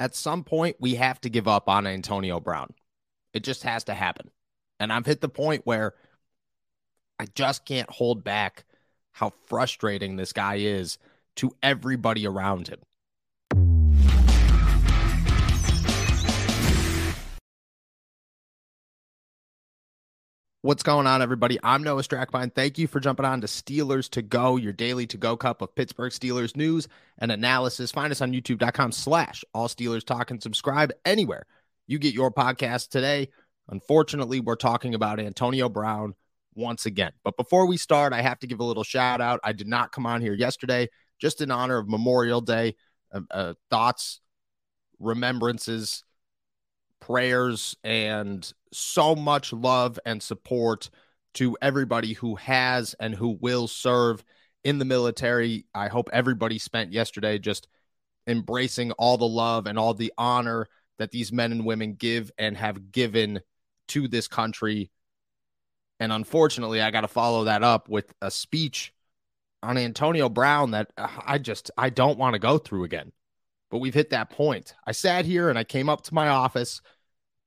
At some point, we have to give up on Antonio Brown. It just has to happen. And I've hit the point where I just can't hold back how frustrating this guy is to everybody around him. What's going on, everybody? I'm Noah Strackbein. Thank you for jumping on to Steelers to Go, your daily to go cup of Pittsburgh Steelers news and analysis. Find us on youtube.com slash all Steelers talk and subscribe anywhere you get your podcast today. Unfortunately, we're talking about Antonio Brown once again. But before we start, I have to give a little shout out. I did not come on here yesterday, just in honor of Memorial Day. Uh, uh, thoughts, remembrances, prayers, and so much love and support to everybody who has and who will serve in the military. I hope everybody spent yesterday just embracing all the love and all the honor that these men and women give and have given to this country. And unfortunately, I got to follow that up with a speech on Antonio Brown that uh, I just I don't want to go through again. But we've hit that point. I sat here and I came up to my office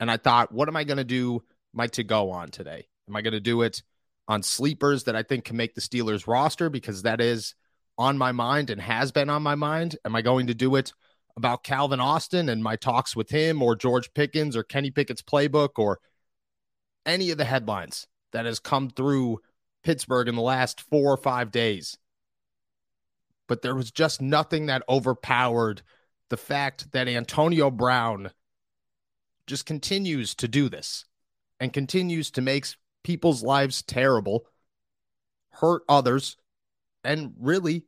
and I thought, what am I going to do my to go on today? Am I going to do it on sleepers that I think can make the Steelers roster because that is on my mind and has been on my mind? Am I going to do it about Calvin Austin and my talks with him or George Pickens or Kenny Pickett's playbook or any of the headlines that has come through Pittsburgh in the last four or five days? But there was just nothing that overpowered the fact that Antonio Brown just continues to do this and continues to make people's lives terrible, hurt others, and really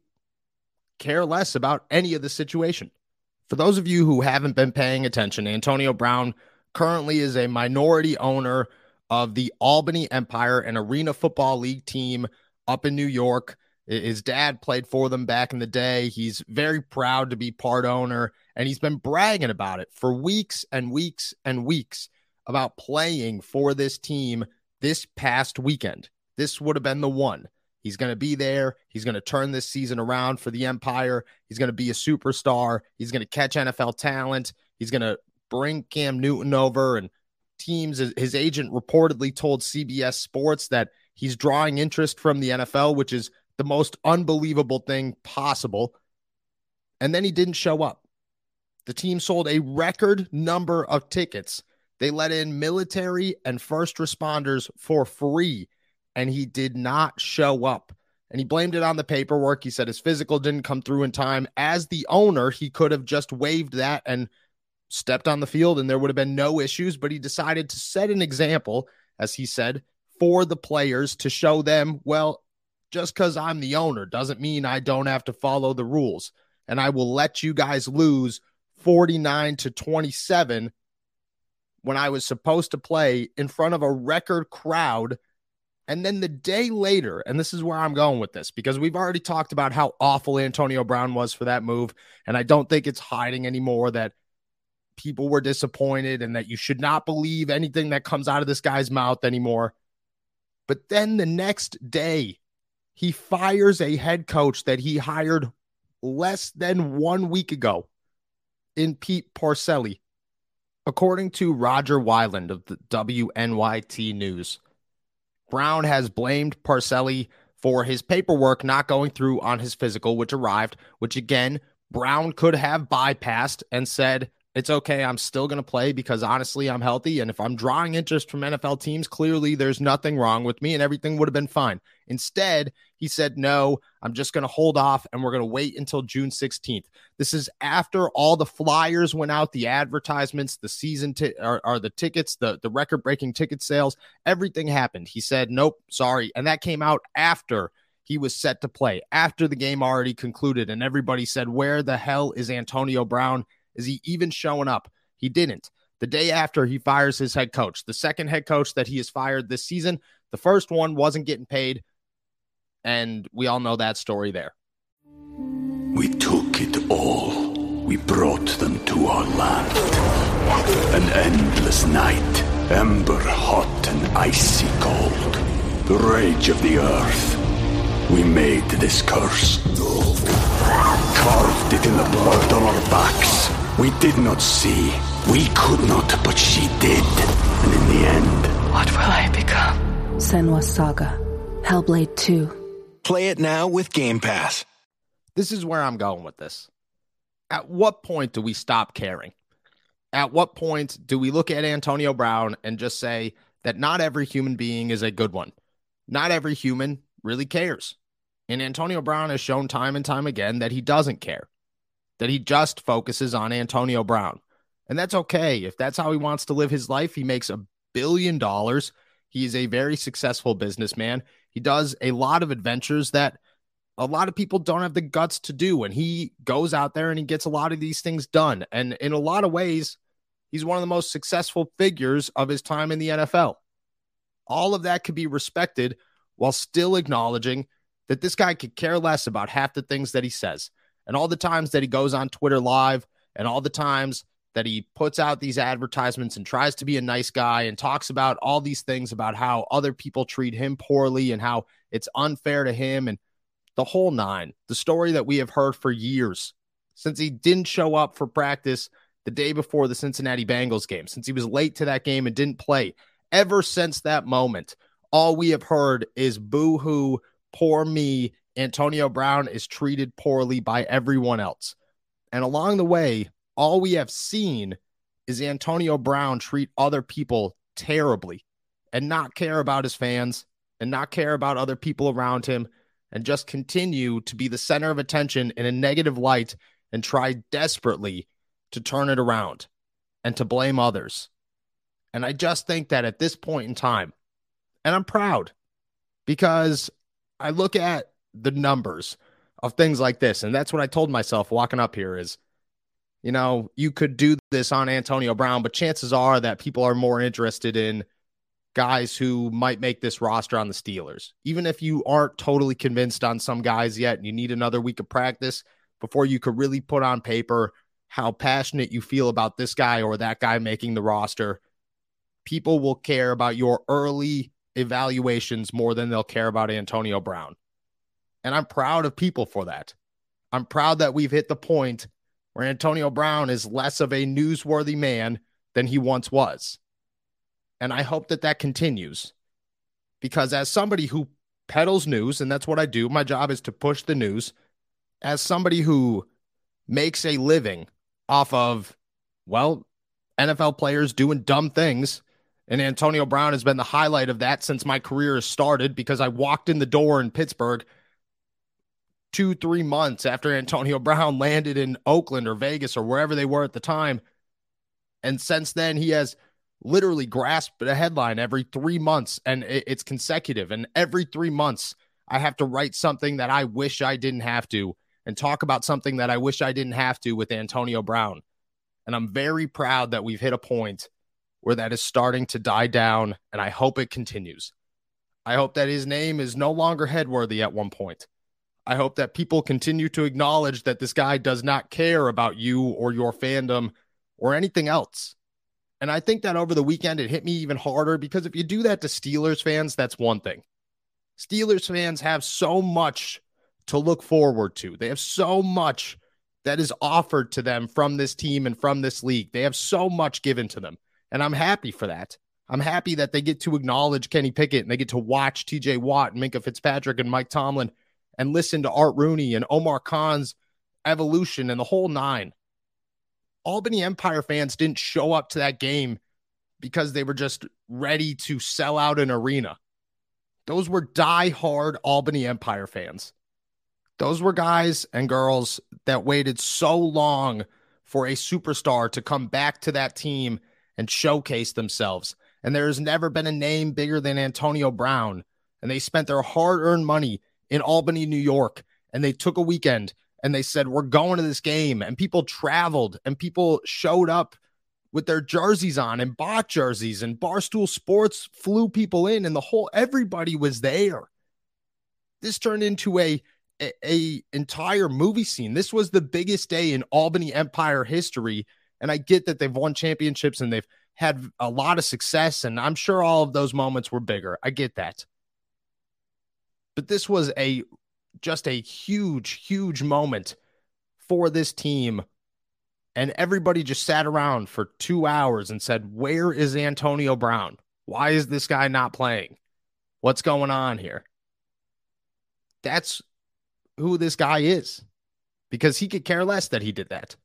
care less about any of the situation. For those of you who haven't been paying attention, Antonio Brown currently is a minority owner of the Albany Empire, an arena football league team up in New York. His dad played for them back in the day. He's very proud to be part owner, and he's been bragging about it for weeks and weeks and weeks about playing for this team this past weekend. This would have been the one. He's going to be there. He's going to turn this season around for the Empire. He's going to be a superstar. He's going to catch NFL talent. He's going to bring Cam Newton over and teams. His agent reportedly told CBS Sports that he's drawing interest from the NFL, which is the most unbelievable thing possible. And then he didn't show up. The team sold a record number of tickets. They let in military and first responders for free, and he did not show up. And he blamed it on the paperwork. He said his physical didn't come through in time. As the owner, he could have just waived that and stepped on the field, and there would have been no issues. But he decided to set an example, as he said, for the players to show them, well, just because I'm the owner doesn't mean I don't have to follow the rules. And I will let you guys lose 49 to 27 when I was supposed to play in front of a record crowd. And then the day later, and this is where I'm going with this because we've already talked about how awful Antonio Brown was for that move. And I don't think it's hiding anymore that people were disappointed and that you should not believe anything that comes out of this guy's mouth anymore. But then the next day, he fires a head coach that he hired less than one week ago in Pete Parcelli. According to Roger Wyland of the WNYT News, Brown has blamed Parcelli for his paperwork not going through on his physical, which arrived, which again, Brown could have bypassed and said, It's okay. I'm still going to play because honestly, I'm healthy. And if I'm drawing interest from NFL teams, clearly there's nothing wrong with me and everything would have been fine. Instead, he said, no, I'm just going to hold off and we're going to wait until June 16th. This is after all the flyers went out, the advertisements, the season t- are the tickets, the, the record breaking ticket sales, everything happened. He said, nope, sorry. And that came out after he was set to play, after the game already concluded. And everybody said, where the hell is Antonio Brown? Is he even showing up? He didn't. The day after he fires his head coach, the second head coach that he has fired this season, the first one wasn't getting paid. And we all know that story there. We took it all. We brought them to our land. An endless night, ember hot and icy cold. The rage of the earth. We made this curse. Carved it in the blood on our backs. We did not see. We could not, but she did. And in the end, what will I become? Senua's Saga. Hellblade 2. Play it now with Game Pass. This is where I'm going with this. At what point do we stop caring? At what point do we look at Antonio Brown and just say that not every human being is a good one? Not every human really cares. And Antonio Brown has shown time and time again that he doesn't care that he just focuses on Antonio Brown. And that's okay. If that's how he wants to live his life, he makes a billion dollars. He is a very successful businessman. He does a lot of adventures that a lot of people don't have the guts to do. And he goes out there and he gets a lot of these things done. And in a lot of ways, he's one of the most successful figures of his time in the NFL. All of that could be respected while still acknowledging that this guy could care less about half the things that he says and all the times that he goes on Twitter live and all the times that he puts out these advertisements and tries to be a nice guy and talks about all these things about how other people treat him poorly and how it's unfair to him and the whole nine. The story that we have heard for years since he didn't show up for practice the day before the Cincinnati Bengals game, since he was late to that game and didn't play. Ever since that moment, all we have heard is boo hoo, poor me, Antonio Brown is treated poorly by everyone else. And along the way, all we have seen is Antonio Brown treat other people terribly and not care about his fans and not care about other people around him and just continue to be the center of attention in a negative light and try desperately to turn it around and to blame others. And I just think that at this point in time, and I'm proud because I look at the numbers of things like this. And that's what I told myself walking up here is, you know, you could do this on Antonio Brown, but chances are that people are more interested in guys who might make this roster on the Steelers. Even if you aren't totally convinced on some guys yet and you need another week of practice before you could really put on paper how passionate you feel about this guy or that guy making the roster, people will care about your early evaluations more than they'll care about Antonio Brown. And I'm proud of people for that. I'm proud that we've hit the point where Antonio Brown is less of a newsworthy man than he once was. And I hope that that continues because as somebody who peddles news, and that's what I do, my job is to push the news. As somebody who makes a living off of, well, NFL players doing dumb things. And Antonio Brown has been the highlight of that since my career started because I walked in the door in Pittsburgh two, three months after Antonio Brown landed in Oakland or Vegas or wherever they were at the time. And since then, he has literally grasped a headline every three months and it's consecutive. And every three months, I have to write something that I wish I didn't have to and talk about something that I wish I didn't have to with Antonio Brown. And I'm very proud that we've hit a point where that is starting to die down. And I hope it continues. I hope that his name is no longer headworthy at one point. I hope that people continue to acknowledge that this guy does not care about you or your fandom or anything else. And I think that over the weekend, it hit me even harder because if you do that to Steelers fans, that's one thing. Steelers fans have so much to look forward to, they have so much that is offered to them from this team and from this league. They have so much given to them. And I'm happy for that. I'm happy that they get to acknowledge Kenny Pickett and they get to watch TJ Watt and Minkah Fitzpatrick and Mike Tomlin and listen to Art Rooney and Omar Khan's evolution and the whole nine. Albany Empire fans didn't show up to that game because they were just ready to sell out an arena. Those were die-hard Albany Empire fans. Those were guys and girls that waited so long for a superstar to come back to that team and showcase themselves. And there's never been a name bigger than Antonio Brown. And they spent their hard earned money in Albany, New York. And they took a weekend and they said, We're going to this game. And people traveled and people showed up with their jerseys on and bought jerseys. And Barstool Sports flew people in, and the whole everybody was there. This turned into a a, a, entire movie scene. This was the biggest day in Albany Empire history. And I get that they've won championships and they've had a lot of success. And I'm sure all of those moments were bigger. I get that. But this was a just a huge, huge moment for this team. And everybody just sat around for two hours and said, Where is Antonio Brown? Why is this guy not playing? What's going on here? That's who this guy is because he could care less that he did that.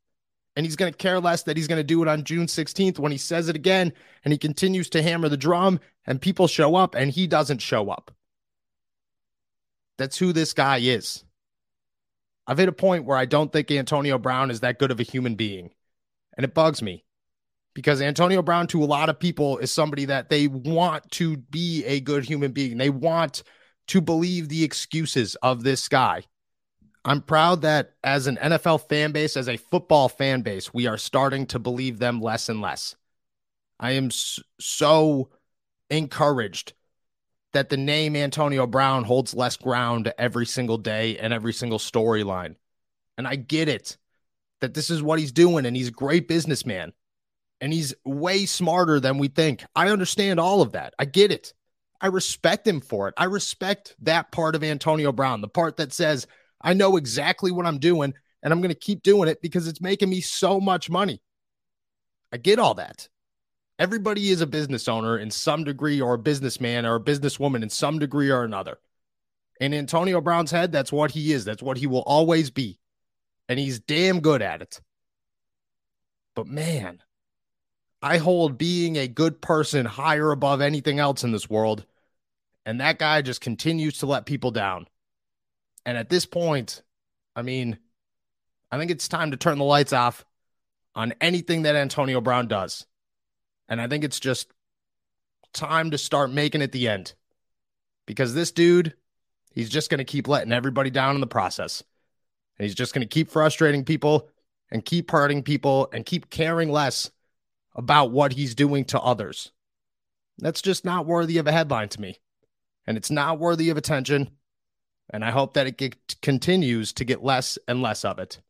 And he's going to care less that he's going to do it on June 16th when he says it again and he continues to hammer the drum and people show up and he doesn't show up. That's who this guy is. I've hit a point where I don't think Antonio Brown is that good of a human being. And it bugs me because Antonio Brown, to a lot of people, is somebody that they want to be a good human being. They want to believe the excuses of this guy. I'm proud that as an NFL fan base, as a football fan base, we are starting to believe them less and less. I am so encouraged that the name Antonio Brown holds less ground every single day and every single storyline. And I get it that this is what he's doing, and he's a great businessman, and he's way smarter than we think. I understand all of that. I get it. I respect him for it. I respect that part of Antonio Brown, the part that says, I know exactly what I'm doing and I'm going to keep doing it because it's making me so much money. I get all that. Everybody is a business owner in some degree, or a businessman or a businesswoman in some degree or another. In Antonio Brown's head, that's what he is. That's what he will always be. And he's damn good at it. But man, I hold being a good person higher above anything else in this world. And that guy just continues to let people down. And at this point, I mean, I think it's time to turn the lights off on anything that Antonio Brown does. And I think it's just time to start making it the end because this dude, he's just going to keep letting everybody down in the process. And he's just going to keep frustrating people and keep hurting people and keep caring less about what he's doing to others. That's just not worthy of a headline to me. And it's not worthy of attention. And I hope that it continues to get less and less of it.